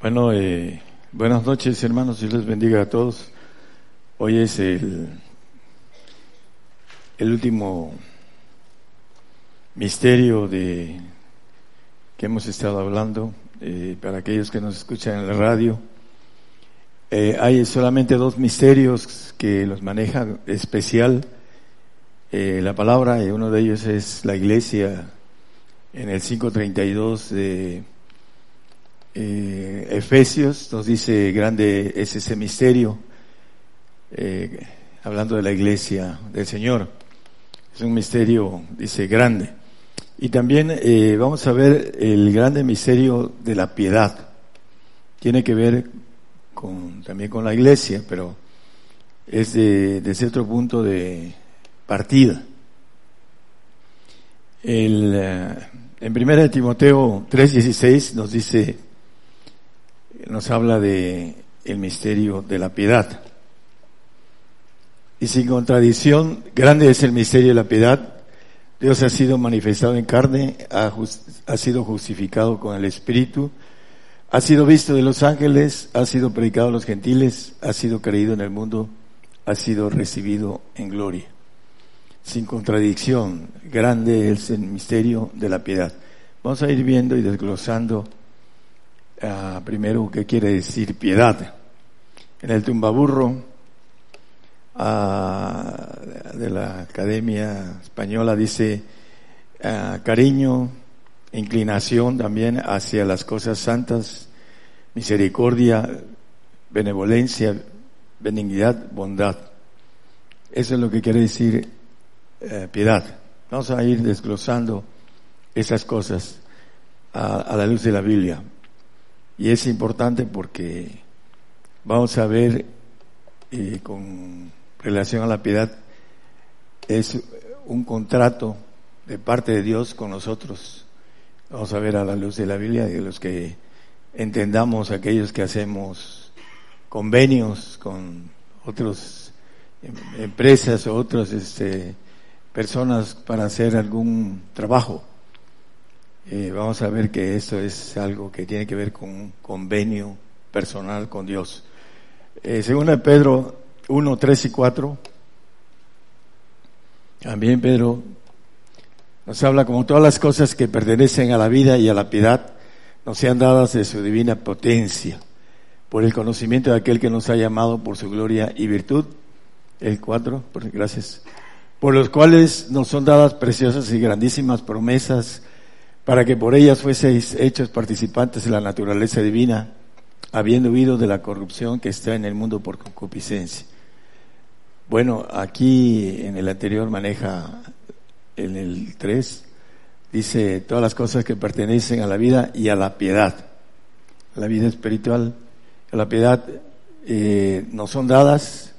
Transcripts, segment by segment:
Bueno, eh, buenas noches hermanos, Dios les bendiga a todos. Hoy es el, el último misterio de que hemos estado hablando eh, para aquellos que nos escuchan en la radio. Eh, hay solamente dos misterios que los maneja especial la palabra y uno de ellos es la iglesia en el 532 de eh, Efesios nos dice grande es ese misterio, eh, hablando de la iglesia del Señor. Es un misterio, dice, grande. Y también eh, vamos a ver el grande misterio de la piedad. Tiene que ver con, también con la iglesia, pero es de, desde otro punto de partida. El, en primera de Timoteo 3:16 nos dice nos habla de el misterio de la piedad. Y sin contradicción, grande es el misterio de la piedad. Dios ha sido manifestado en carne, ha, ha sido justificado con el Espíritu, ha sido visto de los ángeles, ha sido predicado a los gentiles, ha sido creído en el mundo, ha sido recibido en gloria. Sin contradicción, grande es el misterio de la piedad. Vamos a ir viendo y desglosando Ah, primero, ¿qué quiere decir piedad? En el tumbaburro ah, de la Academia Española dice ah, cariño, inclinación también hacia las cosas santas, misericordia, benevolencia, benignidad, bondad. Eso es lo que quiere decir eh, piedad. Vamos a ir desglosando esas cosas a la luz de la Biblia. Y es importante porque vamos a ver eh, con relación a la piedad, es un contrato de parte de Dios con nosotros. Vamos a ver a la luz de la Biblia de los que entendamos aquellos que hacemos convenios con otras em, empresas o otras este, personas para hacer algún trabajo. Eh, vamos a ver que esto es algo que tiene que ver con un convenio personal con Dios. Eh, según Pedro 1, 3 y 4, también Pedro nos habla como todas las cosas que pertenecen a la vida y a la piedad nos sean dadas de su divina potencia, por el conocimiento de aquel que nos ha llamado por su gloria y virtud. El 4, gracias. Por los cuales nos son dadas preciosas y grandísimas promesas para que por ellas fueseis hechos participantes de la naturaleza divina, habiendo huido de la corrupción que está en el mundo por concupiscencia. Bueno, aquí en el anterior maneja, en el 3, dice todas las cosas que pertenecen a la vida y a la piedad. la vida espiritual, la piedad, eh, nos son dadas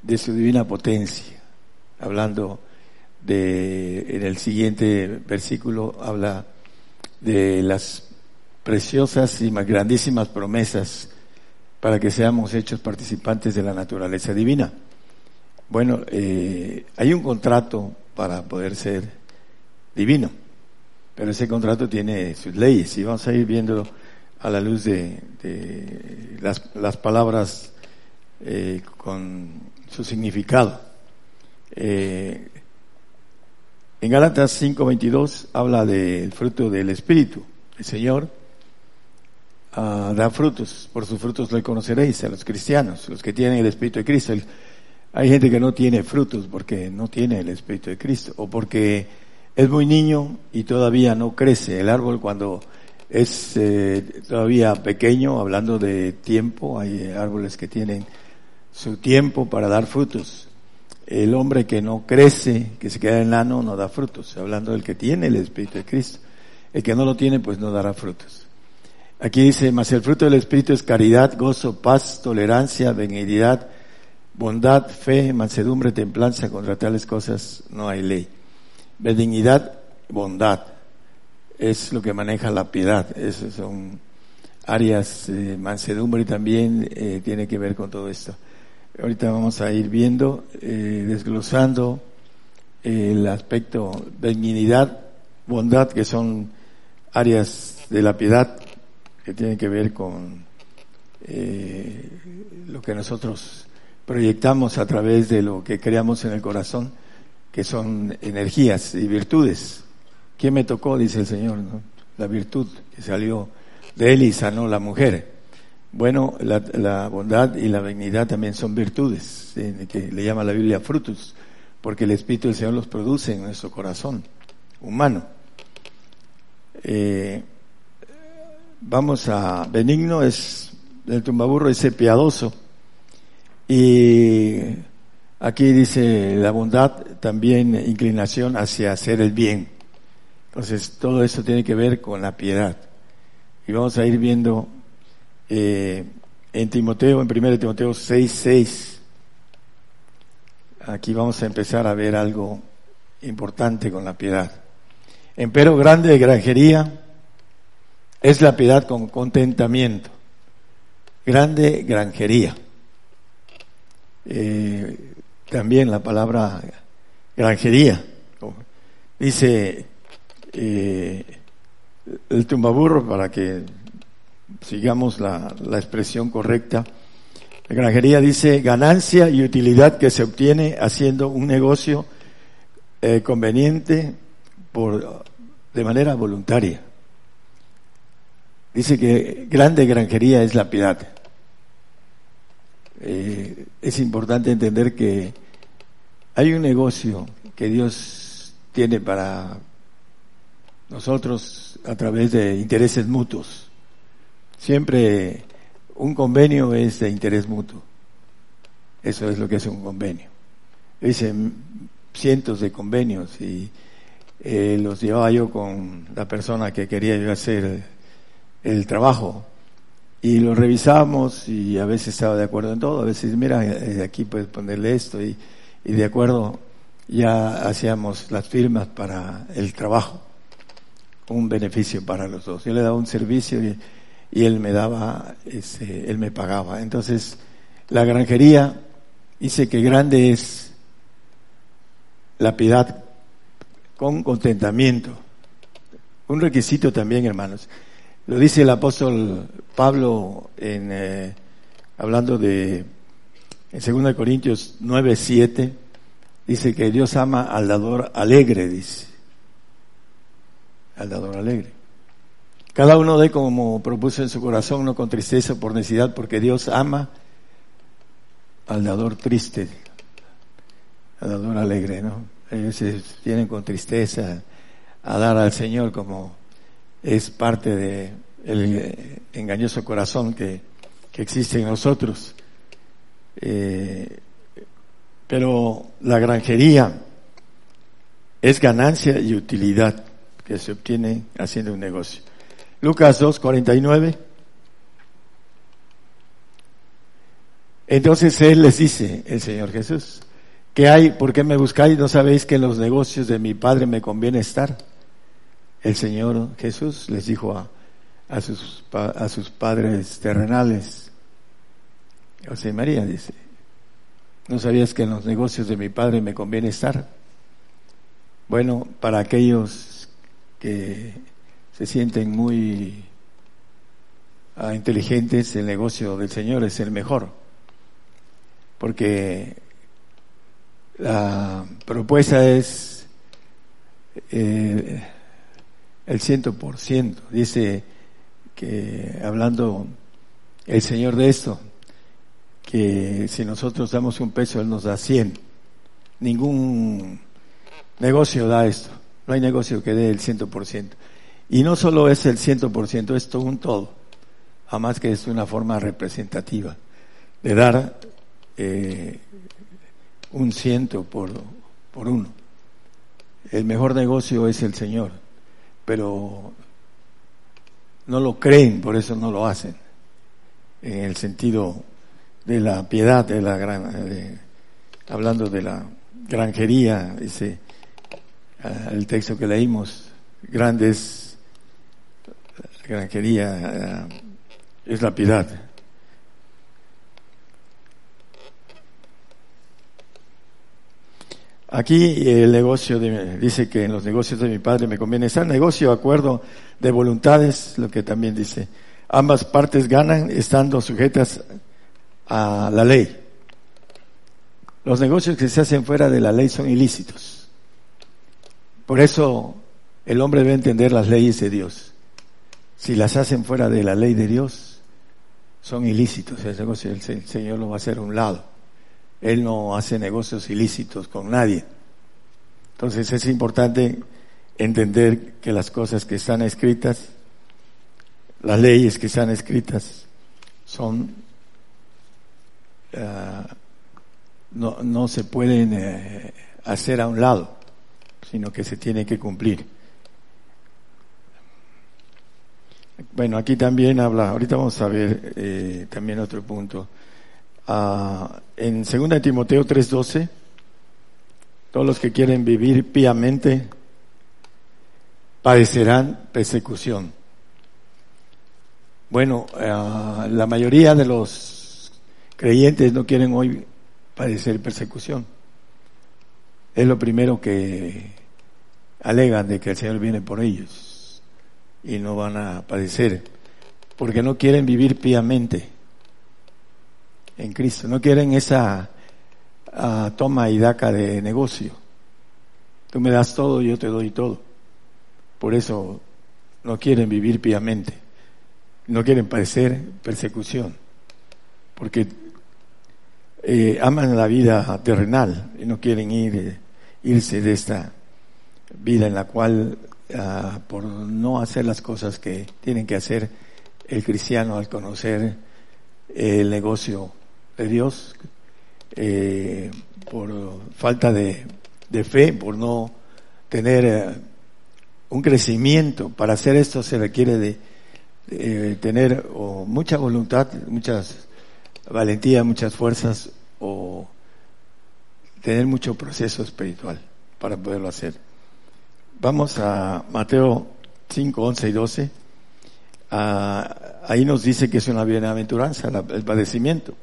de su divina potencia. Hablando de, en el siguiente versículo habla de las preciosas y más grandísimas promesas para que seamos hechos participantes de la naturaleza divina. Bueno, eh, hay un contrato para poder ser divino, pero ese contrato tiene sus leyes y vamos a ir viendo a la luz de, las, palabras eh, con su significado. Eh, en Gálatas 5:22 habla del fruto del Espíritu. El Señor ah, da frutos, por sus frutos le conoceréis a los cristianos, los que tienen el Espíritu de Cristo. hay gente que no tiene frutos porque no tiene el Espíritu de Cristo o porque es muy niño y todavía no crece. El árbol cuando es eh, todavía pequeño, hablando de tiempo, hay árboles que tienen su tiempo para dar frutos el hombre que no crece, que se queda enano, no da frutos, hablando del que tiene el Espíritu de Cristo. El que no lo tiene, pues no dará frutos. Aquí dice, mas el fruto del Espíritu es caridad, gozo, paz, tolerancia, benignidad, bondad, fe, mansedumbre, templanza, contra tales cosas no hay ley. Benignidad, bondad, es lo que maneja la piedad, esas son áreas, eh, mansedumbre también eh, tiene que ver con todo esto. Ahorita vamos a ir viendo, eh, desglosando el aspecto benignidad, bondad, que son áreas de la piedad que tiene que ver con eh, lo que nosotros proyectamos a través de lo que creamos en el corazón, que son energías y virtudes. ¿Quién me tocó? Dice el Señor, la virtud que salió de él y sanó la mujer. Bueno, la, bondad y la benignidad también son virtudes, que le llama la Biblia frutos, porque el Espíritu del Señor los produce en nuestro corazón humano. Eh, vamos a benigno es el tumbaburro ese piadoso. Y aquí dice la bondad también inclinación hacia hacer el bien. Entonces todo eso tiene que ver con la piedad. Y vamos a ir viendo eh, en Timoteo en 1 Timoteo 6 6 aquí vamos a empezar a ver algo importante con la piedad empero grande de granjería es la piedad con contentamiento. Grande granjería. Eh, también la palabra granjería. Dice eh, el tumbaburro para que sigamos la, expresión correcta. La granjería dice ganancia y utilidad que se obtiene haciendo un negocio eh, conveniente por, de manera voluntaria. Dice que grande granjería es la piedad. Eh, es importante entender que hay un negocio que Dios tiene para nosotros a través de intereses mutuos. Siempre un convenio es de interés mutuo. Eso es lo que es un convenio. Dicen cientos de convenios y eh, los llevaba yo con la persona que quería yo hacer el trabajo y lo revisamos y a veces estaba de acuerdo en todo, a veces mira, eh, aquí puedes ponerle esto y, y de acuerdo ya hacíamos las firmas para el trabajo, un beneficio para los dos. Yo le daba un servicio y, y él me daba, ese, él me pagaba. Entonces, la granjería dice que grande es la piedad con contentamiento. Un requisito también, hermanos. Lo dice el apóstol Pablo en, eh, hablando de, en 2 Corintios 9, 7, dice que Dios ama al dador alegre, dice. Al dador alegre. Cada uno de como propuso en su corazón, no con tristeza por necesidad, porque Dios ama al dador triste, al dador alegre, ¿no? Ellos vienen con tristeza a dar al Señor como es parte de el engañoso corazón que, que existe en nosotros. Eh, pero la granjería es ganancia y utilidad que se obtiene haciendo un negocio. Lucas 2, 49. Entonces Él les dice, el Señor Jesús, ¿qué hay? ¿Por qué me buscáis? ¿No sabéis que en los negocios de mi Padre me conviene estar? el Señor Jesús les dijo a, a, sus, a sus padres terrenales, José María dice, ¿no sabías que en los negocios de mi Padre me conviene estar? Bueno, para aquellos que se sienten muy ah, inteligentes, el negocio del Señor es el mejor, porque la propuesta es eh, el ciento por ciento. Dice que hablando el Señor de esto, que si nosotros damos un peso, Él nos da cien. Ningún negocio da esto. No hay negocio que dé el ciento por ciento. Y no solo es el ciento por ciento, es todo un todo. Además que es una forma representativa de dar eh, un ciento por, por uno. El mejor negocio es el Señor pero no lo creen, por eso no lo hacen, en el sentido de la piedad, de la gran, hablando de la granjería, ese, ah, el texto que leímos, grandes, granjería ah, es la piedad. Aquí el negocio dice que en los negocios de mi padre me conviene estar negocio, acuerdo de voluntades, lo que también dice Ambas partes ganan estando sujetas a la ley. Los negocios que se hacen fuera de la ley son ilícitos. Por eso el hombre debe entender las leyes de Dios. Si las hacen fuera de la ley de Dios, son ilícitos. El Señor lo va a hacer a un lado. Él no hace negocios ilícitos con nadie. Entonces es importante entender que las cosas que están escritas, las leyes que están escritas, son no, no se pueden eh, hacer a un lado, sino que se tiene que cumplir. Bueno, aquí también habla, ahorita vamos a ver eh, también otro punto. Ah, en 2 Timoteo 3:12, todos los que quieren vivir piamente padecerán persecución. Bueno, ah, la mayoría de los creyentes no quieren hoy padecer persecución. Es lo primero que alegan de que el Señor viene por ellos y no van a padecer, porque no quieren vivir piamente en Cristo, no quieren esa ah, toma y daca de negocio. Tú me das todo, yo te doy todo. Por eso no quieren vivir piamente, no quieren padecer persecución, porque eh, aman la vida terrenal y no quieren ir, eh, irse de esta vida en la cual, ah, por no hacer las cosas que tienen que hacer el cristiano al conocer el negocio de Dios, eh, por falta de, fe, por no tener un crecimiento. Para hacer esto se requiere de, tener mucha voluntad, muchas valentía, muchas fuerzas o tener mucho proceso espiritual para poderlo hacer. Vamos a Mateo 5, 11 y 12. Ah, ahí nos dice que es una bienaventuranza el padecimiento.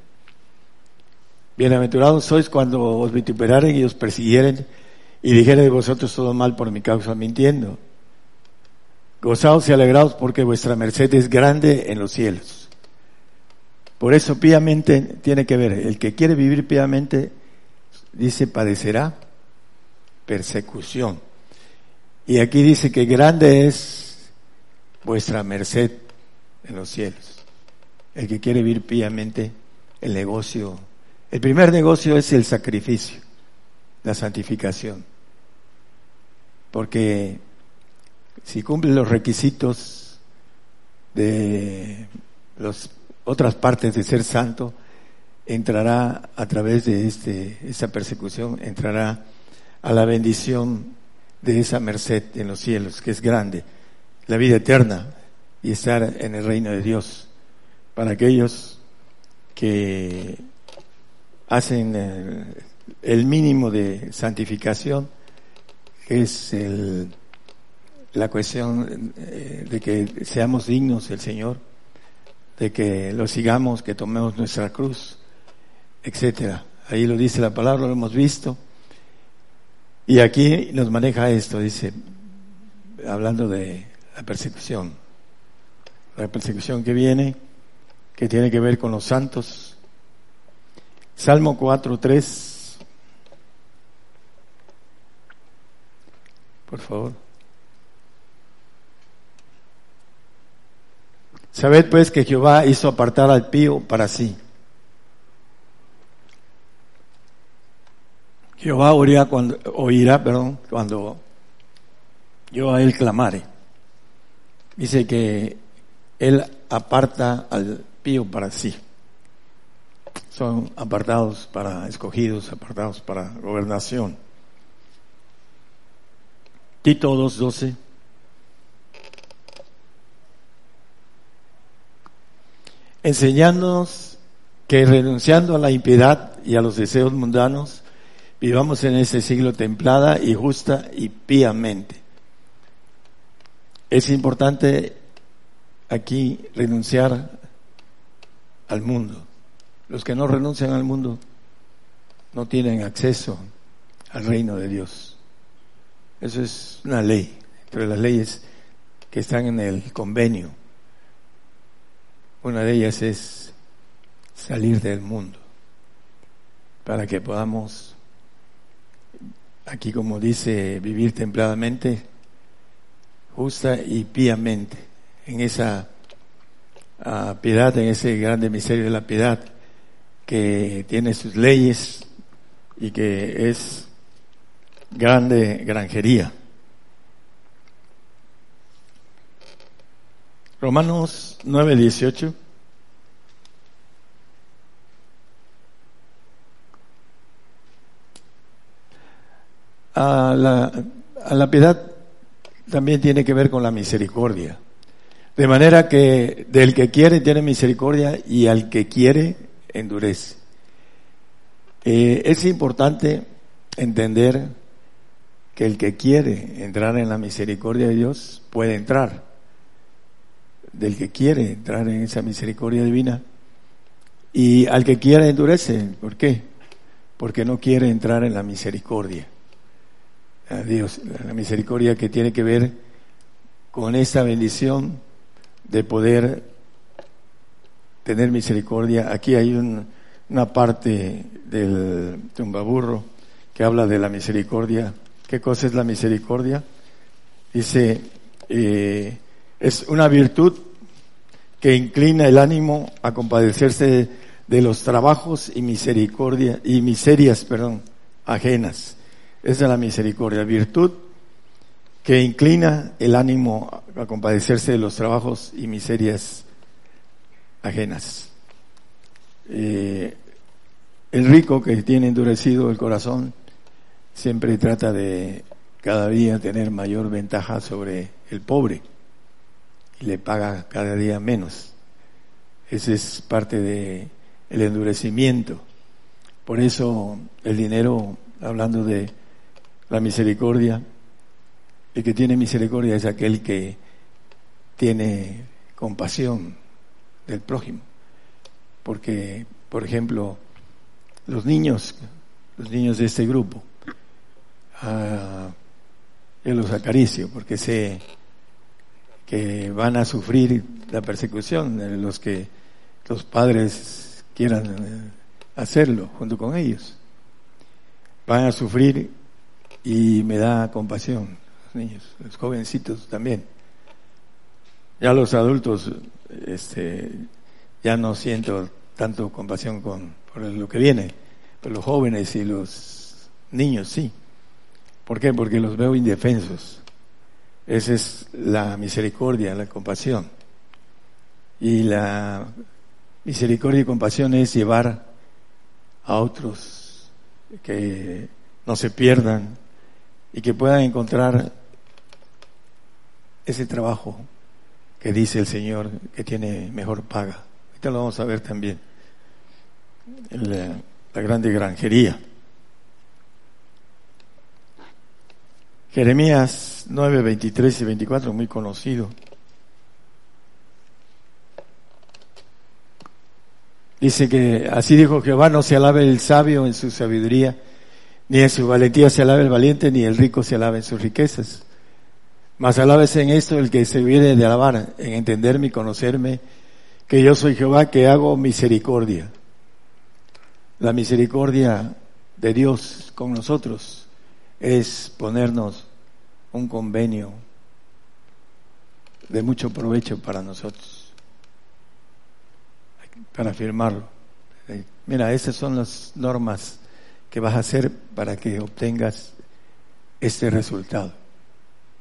Bienaventurados sois cuando os vituperaren y os persiguieren y dijeren de vosotros todo mal por mi causa mintiendo. Gozaos y alegraos porque vuestra merced es grande en los cielos. Por eso piamente tiene que ver, el que quiere vivir piamente, dice, padecerá persecución. Y aquí dice que grande es vuestra merced en los cielos. El que quiere vivir piamente, el negocio. El primer negocio es el sacrificio, la santificación. Porque si cumple los requisitos de los otras partes de ser santo, entrará a través de este, esa persecución, entrará a la bendición de esa merced en los cielos, que es grande, la vida eterna y estar en el reino de Dios. Para aquellos que hacen el, mínimo de santificación, es el, la cuestión eh, de que seamos dignos del Señor de que lo sigamos, que tomemos nuestra cruz, etcétera. Ahí lo dice la palabra, lo hemos visto. Y aquí nos maneja esto, dice, hablando de la persecución. La persecución que viene, que tiene que ver con los santos. Salmo 4, 3. Por favor. Sabed pues que Jehová hizo apartar al pío para sí. Jehová oirá cuando, oirá, perdón, cuando yo a él clamare. Dice que él aparta al pío para sí. Son apartados para escogidos, apartados para gobernación. Tito 2.12 enseñándonos que renunciando a la impiedad y a los deseos mundanos, vivamos en este siglo templada y justa y píamente. Es importante aquí renunciar al mundo. Los que no renuncian al mundo no tienen acceso al reino de Dios. Eso es una ley, entre las leyes que están en el convenio Una de ellas es salir del mundo para que podamos, aquí como dice, vivir templadamente, justa y piamente, en esa uh, piedad, en ese grande misterio de la piedad que tiene sus leyes y que es grande granjería. Romanos 9, 18. A la, a la piedad también tiene que ver con la misericordia. De manera que del que quiere tiene misericordia y al que quiere endurece. Eh, es importante entender que el que quiere entrar en la misericordia de Dios puede entrar del que quiere entrar en esa misericordia divina. Y al que quiera endurece. ¿Por qué? Porque no quiere entrar en la misericordia. Dios, la misericordia que tiene que ver con esa bendición de poder tener misericordia. Aquí hay una parte del tumbaburro que habla de la misericordia. ¿Qué cosa es la misericordia? Dice, eh, es una virtud que inclina el ánimo a compadecerse de los trabajos y misericordia y miserias, perdón, ajenas. Es la misericordia, virtud que inclina el ánimo a compadecerse de los trabajos y miserias ajenas. Eh, el rico que tiene endurecido el corazón siempre trata de cada día tener mayor ventaja sobre el pobre le paga cada día menos. Ese es parte de el endurecimiento. Por eso el dinero, hablando de la misericordia, el que tiene misericordia es aquel que tiene compasión del prójimo. Porque, por ejemplo, los niños, los niños de este grupo, ah, yo los acaricio porque sé que van a sufrir la persecución, de los que los padres quieran eh, hacerlo junto con ellos. Van a sufrir y me da compasión los niños, los jovencitos también. Ya los adultos, este, ya no siento tanto compasión con, por lo que viene, pero los jóvenes y los niños sí. ¿Por qué? Porque los veo indefensos esa es la misericordia, la compasión. Y la misericordia y compasión es llevar a otros que no se pierdan y que puedan encontrar ese trabajo que dice el Señor que tiene mejor paga. Ahorita lo vamos a ver también. La, la grande granjería. Jeremías 9, 23 y 24, muy conocido. Dice que así dijo Jehová, no se alabe el sabio en su sabiduría, ni en su valentía se alabe el valiente, ni el rico se alabe en sus riquezas. Mas alábese en esto el que se viene de alabar, en entenderme y conocerme, que yo soy Jehová que hago misericordia. La misericordia de Dios con nosotros es ponernos un convenio de mucho provecho para nosotros, para firmarlo. Mira, esas son las normas que vas a hacer para que obtengas este resultado.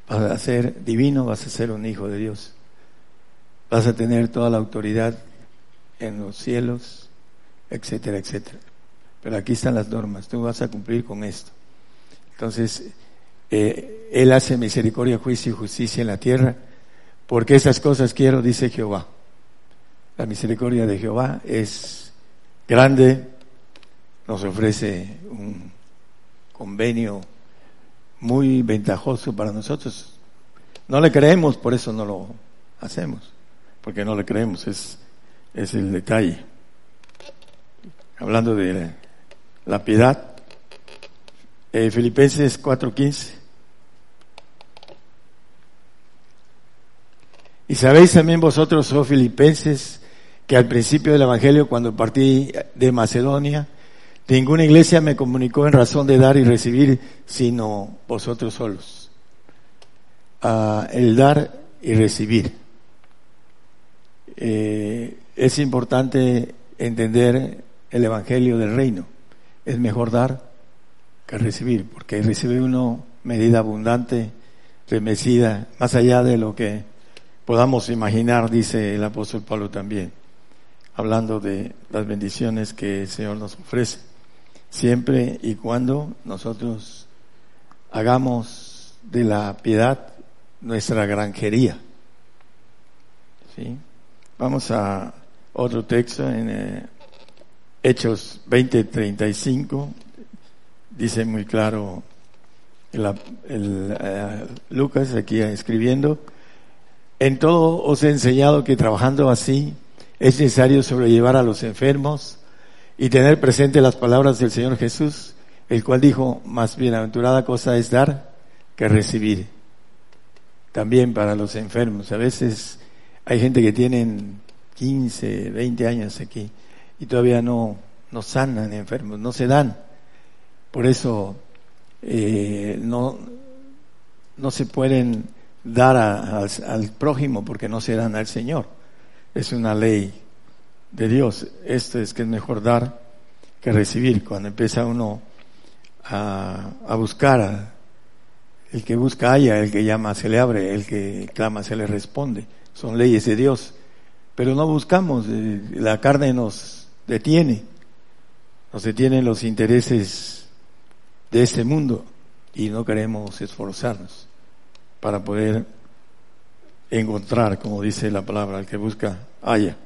Vas a ser divino, vas a ser un hijo de Dios. Vas a tener toda la autoridad en los cielos, etcétera, etcétera. Pero aquí están las normas, tú vas a cumplir con esto. Entonces, eh, Él hace misericordia, juicio y justicia en la tierra, porque esas cosas quiero, dice Jehová. La misericordia de Jehová es grande, nos ofrece un convenio muy ventajoso para nosotros. No le creemos, por eso no lo hacemos, porque no le creemos, es, es el detalle. Hablando de la piedad, eh, Filipenses 4:15. Y sabéis también vosotros, oh filipenses, que al principio del Evangelio, cuando partí de Macedonia, ninguna iglesia me comunicó en razón de dar y recibir, sino vosotros solos. Ah, el dar y recibir. Eh, es importante entender el Evangelio del Reino. Es mejor dar que recibir, porque recibe uno medida abundante, remecida, más allá de lo que podamos imaginar, dice el apóstol Pablo también, hablando de las bendiciones que el Señor nos ofrece, siempre y cuando nosotros hagamos de la piedad nuestra granjería. ¿Sí? Vamos a otro texto en eh, Hechos 20:35, dice muy claro el, eh, Lucas aquí escribiendo, en todo os he enseñado que trabajando así es necesario sobrellevar a los enfermos y tener presente las palabras del Señor Jesús, el cual dijo, más bienaventurada cosa es dar que recibir. También para los enfermos. A veces hay gente que tienen 15, 20 años aquí y todavía no, no sanan enfermos, no se dan. Por eso eh, no, no se pueden dar al prójimo porque no se dan al Señor. Es una ley de Dios. Esto es que es mejor dar que recibir. Cuando empieza uno a, a buscar, el que busca haya, el que llama se le abre, el que clama se le responde. Son leyes de Dios. Pero no buscamos, eh, la carne nos detiene, nos detienen los intereses de este mundo y no queremos esforzarnos para poder encontrar, como dice la palabra, el que busca, haya.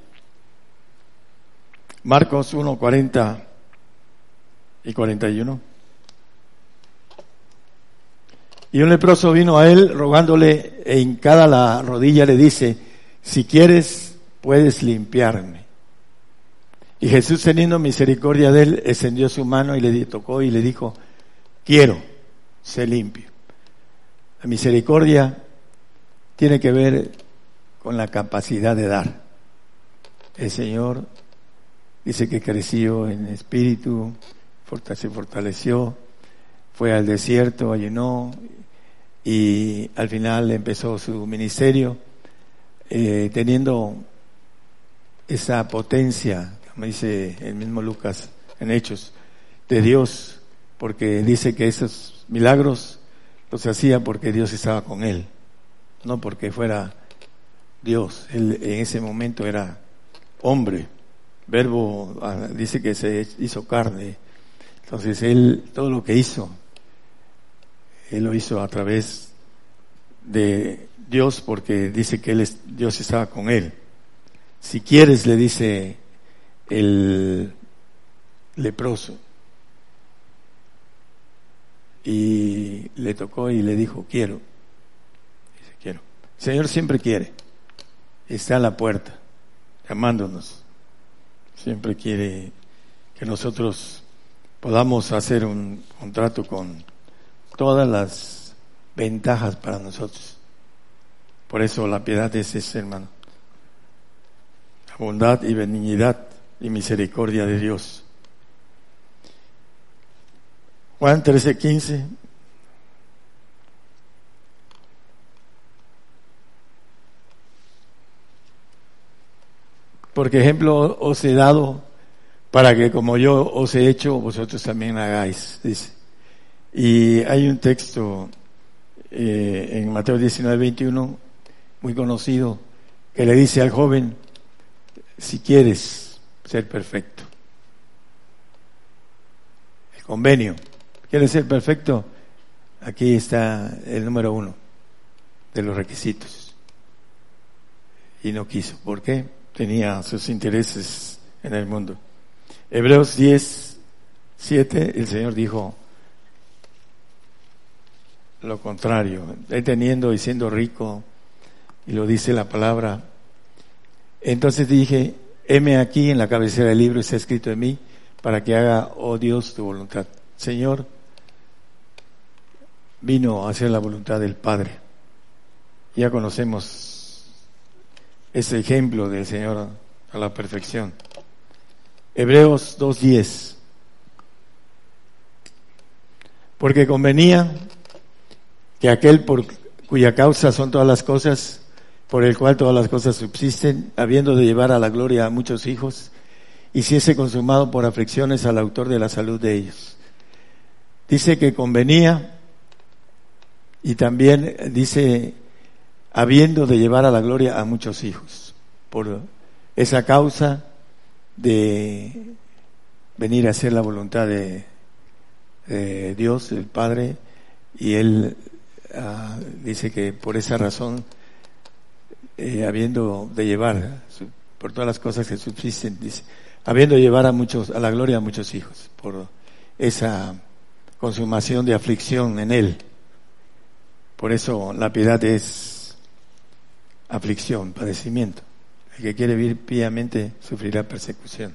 Marcos 1, 40 y 41. Y un leproso vino a él rogándole e en cada la rodilla le dice, si quieres, puedes limpiarme. Y Jesús teniendo misericordia de él, extendió su mano y le tocó y le dijo, quiero, sé limpio. La misericordia tiene que ver con la capacidad de dar. El Señor dice que creció en espíritu, se fortaleció, fue al desierto, ayunó y al final empezó su ministerio eh, teniendo esa potencia, como dice el mismo Lucas en Hechos, de Dios, porque dice que esos milagros los hacía porque Dios estaba con él, no porque fuera Dios. Él en ese momento era hombre, verbo ah, dice que se hizo carne. Entonces él, todo lo que hizo, él lo hizo a través de Dios porque dice que él Dios estaba con él. Si quieres, le dice el leproso. Y le tocó y le dijo, quiero. Dice, quiero. El Señor siempre quiere. Está a la puerta, llamándonos. Siempre quiere que nosotros podamos hacer un contrato con todas las ventajas para nosotros. Por eso la piedad es ese, hermano. La bondad y benignidad y misericordia de Dios. Juan 13, 15. Porque ejemplo os he dado para que como yo os he hecho, vosotros también hagáis, dice. Y hay un texto eh, en Mateo 19, 21 muy conocido, que le dice al joven, si quieres ser perfecto, el convenio, ¿quieres ser perfecto? Aquí está el número uno de los requisitos. Y no quiso. ¿Por qué? Tenía sus intereses en el mundo. Hebreos 10, 7, el Señor dijo lo contrario. teniendo y siendo rico, y lo dice la palabra. Entonces dije, heme aquí en la cabecera del libro, está escrito en mí, para que haga, oh Dios, tu voluntad. Señor, vino a hacer la voluntad del Padre. Ya conocemos ese ejemplo del Señor a la perfección. Hebreos 2.10. Porque convenía que aquel por cuya causa son todas las cosas, por el cual todas las cosas subsisten, habiendo de llevar a la gloria a muchos hijos, hiciese consumado por aflicciones al autor de la salud de ellos. Dice que convenía y también dice habiendo de llevar a la gloria a muchos hijos, por esa causa de venir a hacer la voluntad de, Dios, el Padre, y Él ah, dice que por esa razón, eh, habiendo de llevar, por todas las cosas que subsisten, dice, habiendo de llevar a muchos, a la gloria a muchos hijos, por esa consumación de aflicción en Él. Por eso la piedad es aflicción, padecimiento. El que quiere vivir piamente sufrirá persecución.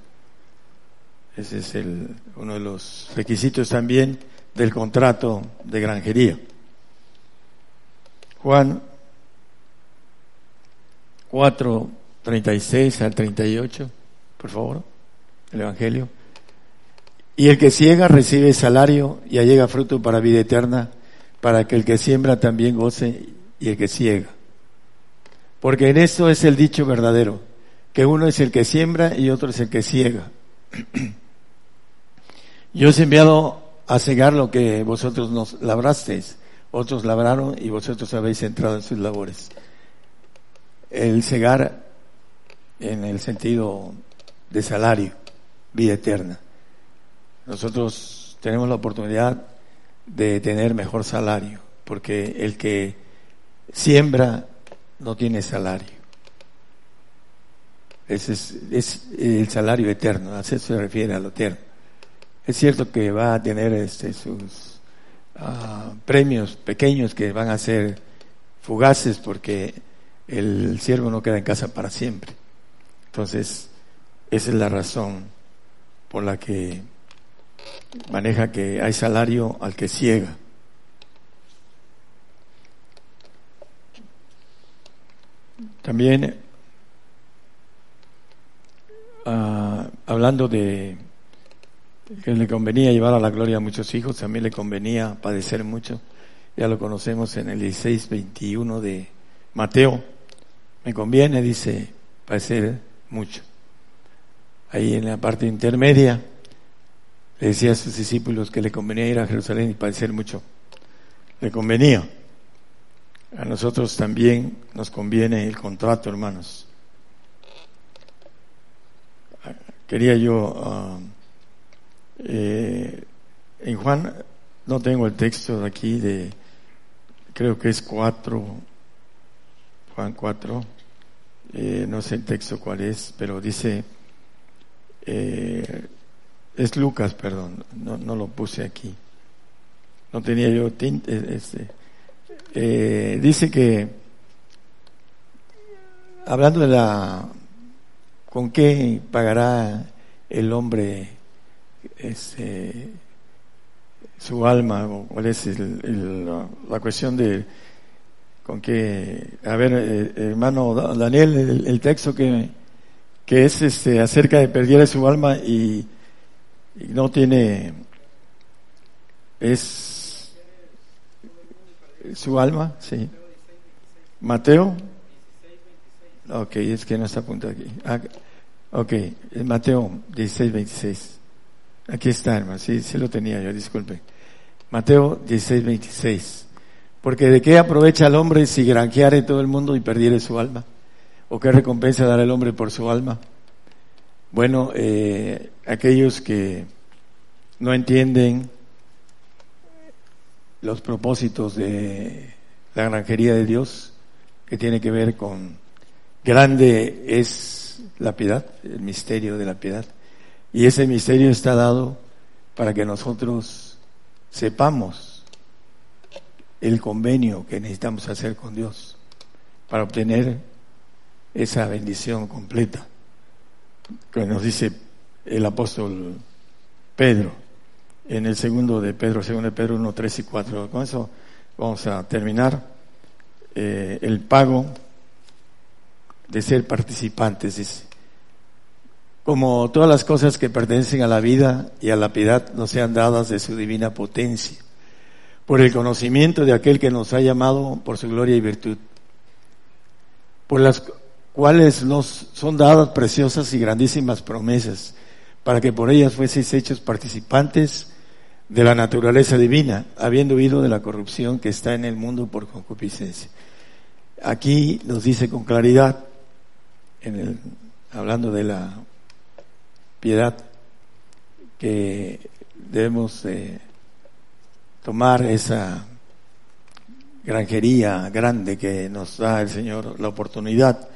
Ese es el, uno de los requisitos también del contrato de granjería. Juan 4, 36 al 38, por favor, el Evangelio. Y el que ciega recibe salario y allega fruto para vida eterna, para que el que siembra también goce y el que ciega. Porque en esto es el dicho verdadero, que uno es el que siembra y otro es el que ciega. Yo os he enviado a cegar lo que vosotros nos labrasteis, otros labraron y vosotros habéis entrado en sus labores. El cegar en el sentido de salario, vida eterna. Nosotros tenemos la oportunidad de tener mejor salario, porque el que siembra no tiene salario. Ese es, el salario eterno, a eso se refiere a lo eterno. Es cierto que va a tener este, sus ah, premios pequeños que van a ser fugaces porque el siervo no queda en casa para siempre. Entonces, esa es la razón por la que maneja que hay salario al que ciega. También ah, hablando de que le convenía llevar a la gloria a muchos hijos, también le convenía padecer mucho. Ya lo conocemos en el 16-21 de Mateo. Me conviene, dice, padecer mucho. Ahí en la parte intermedia le decía a sus discípulos que le convenía ir a Jerusalén y padecer mucho. Le convenía. A nosotros también nos conviene el contrato, hermanos. Quería yo, ah, eh, en Juan, no tengo el texto de aquí de, creo que es cuatro, Juan 4, eh, no sé el texto cuál es, pero dice, eh, es Lucas, perdón, no, no lo puse aquí. No tenía yo tinte, este. Eh, dice que, hablando de la, ¿con qué pagará el hombre ese, su alma? ¿Cuál es la, cuestión de con qué? A ver, eh, hermano Daniel, el, texto que, que es este, acerca de perder su alma y no tiene, es su alma, sí. Mateo, ok, es que no está apuntado aquí. Ah, ok, Mateo 16, 26. Aquí está, hermano, sí, sí lo tenía yo, disculpe. Mateo 16, 26. Porque de qué aprovecha el hombre si granjeare todo el mundo y perdiere su alma? ¿O qué recompensa dará el hombre por su alma? Bueno, eh, aquellos que no entienden los propósitos de la granjería de Dios, que tiene que ver con grande es la piedad, el misterio de la piedad. Y ese misterio está dado para que nosotros sepamos el convenio que necesitamos hacer con Dios para obtener esa bendición completa que nos dice el apóstol Pedro en el segundo de Pedro, segundo de Pedro 1, 3 y 4. Con eso vamos a terminar. Eh, el pago de ser participantes, como todas las cosas que pertenecen a la vida y a la piedad nos sean dadas de su divina potencia, por el conocimiento de aquel que nos ha llamado por su gloria y virtud, por las cuales nos son dadas preciosas y grandísimas promesas, para que por ellas fueseis hechos participantes de la naturaleza divina, habiendo huido de la corrupción que está en el mundo por concupiscencia. Aquí nos dice con claridad, en el, hablando de la piedad, que debemos tomar esa granjería grande que nos da el Señor, la oportunidad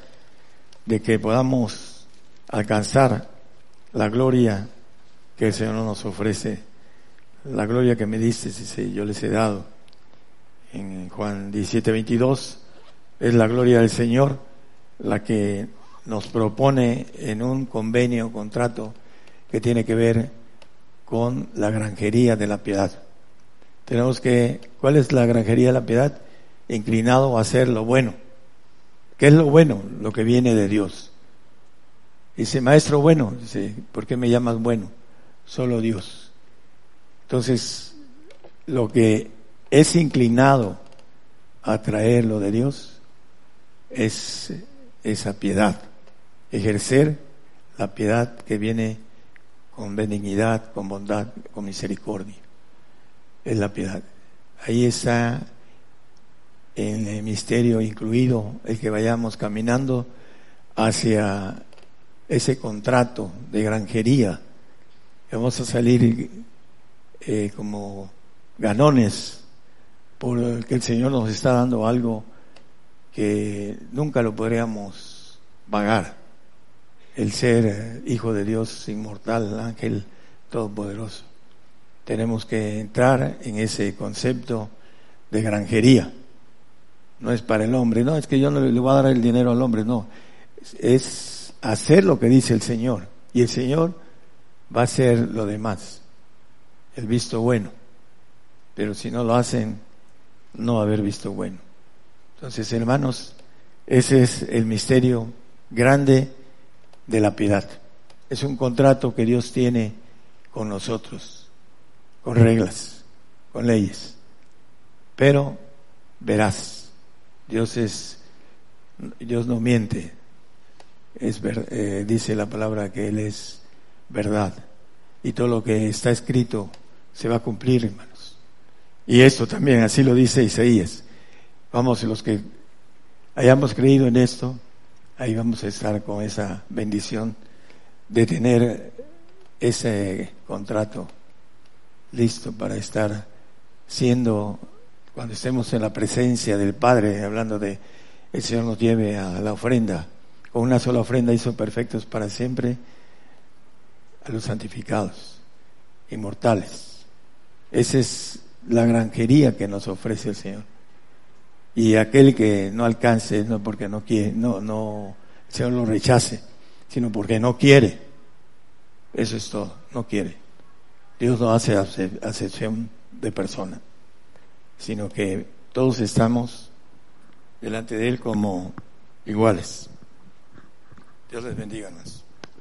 de que podamos alcanzar la gloria que el Señor nos ofrece, la gloria que me diste, si yo les he dado. En Juan 17, 22 es la gloria del Señor la que nos propone en un convenio, contrato que tiene que ver con la granjería de la piedad. Tenemos que, ¿cuál es la granjería de la piedad? Inclinado a hacer lo bueno. ¿Qué es lo bueno? Lo que viene de Dios. Dice, maestro bueno, dice, ¿por qué me llamas bueno? Solo Dios. Entonces, lo que es inclinado a traer lo de Dios es esa piedad, ejercer la piedad que viene con benignidad, con bondad, con misericordia. Es la piedad. Ahí está en el misterio incluido el que vayamos caminando hacia ese contrato de granjería. Vamos a salir eh, como ganones porque el Señor nos está dando algo que nunca lo podríamos pagar. El ser hijo de Dios inmortal, ángel todopoderoso. Tenemos que entrar en ese concepto de granjería. No es para el hombre, no, es que yo no le voy a dar el dinero al hombre, no. Es hacer lo que dice el Señor. Y el Señor va a hacer lo demás, el visto bueno. Pero si no lo hacen, no va a haber visto bueno. Entonces, hermanos, ese es el misterio grande de la piedad. Es un contrato que Dios tiene con nosotros, con reglas, con leyes. Pero verás, Dios es, Dios no miente, es eh, dice la palabra que Él es verdad. Y todo lo que está escrito se va a cumplir, hermanos. Y esto también, así lo dice Isaías. Vamos, los que hayamos creído en esto, ahí vamos a estar con esa bendición de tener ese contrato listo para estar siendo, cuando estemos en la presencia del Padre, hablando de el Señor nos lleve a la ofrenda con una sola ofrenda hizo perfectos para siempre a los santificados, inmortales. Esa es la granjería que nos ofrece el Señor. Y aquel que no alcance no porque no quiere, no, no, el Señor lo rechace, sino porque no quiere. Eso es todo, no quiere. Dios no hace acepción de persona, sino que todos estamos delante de Él como iguales. Dios les bendiga más.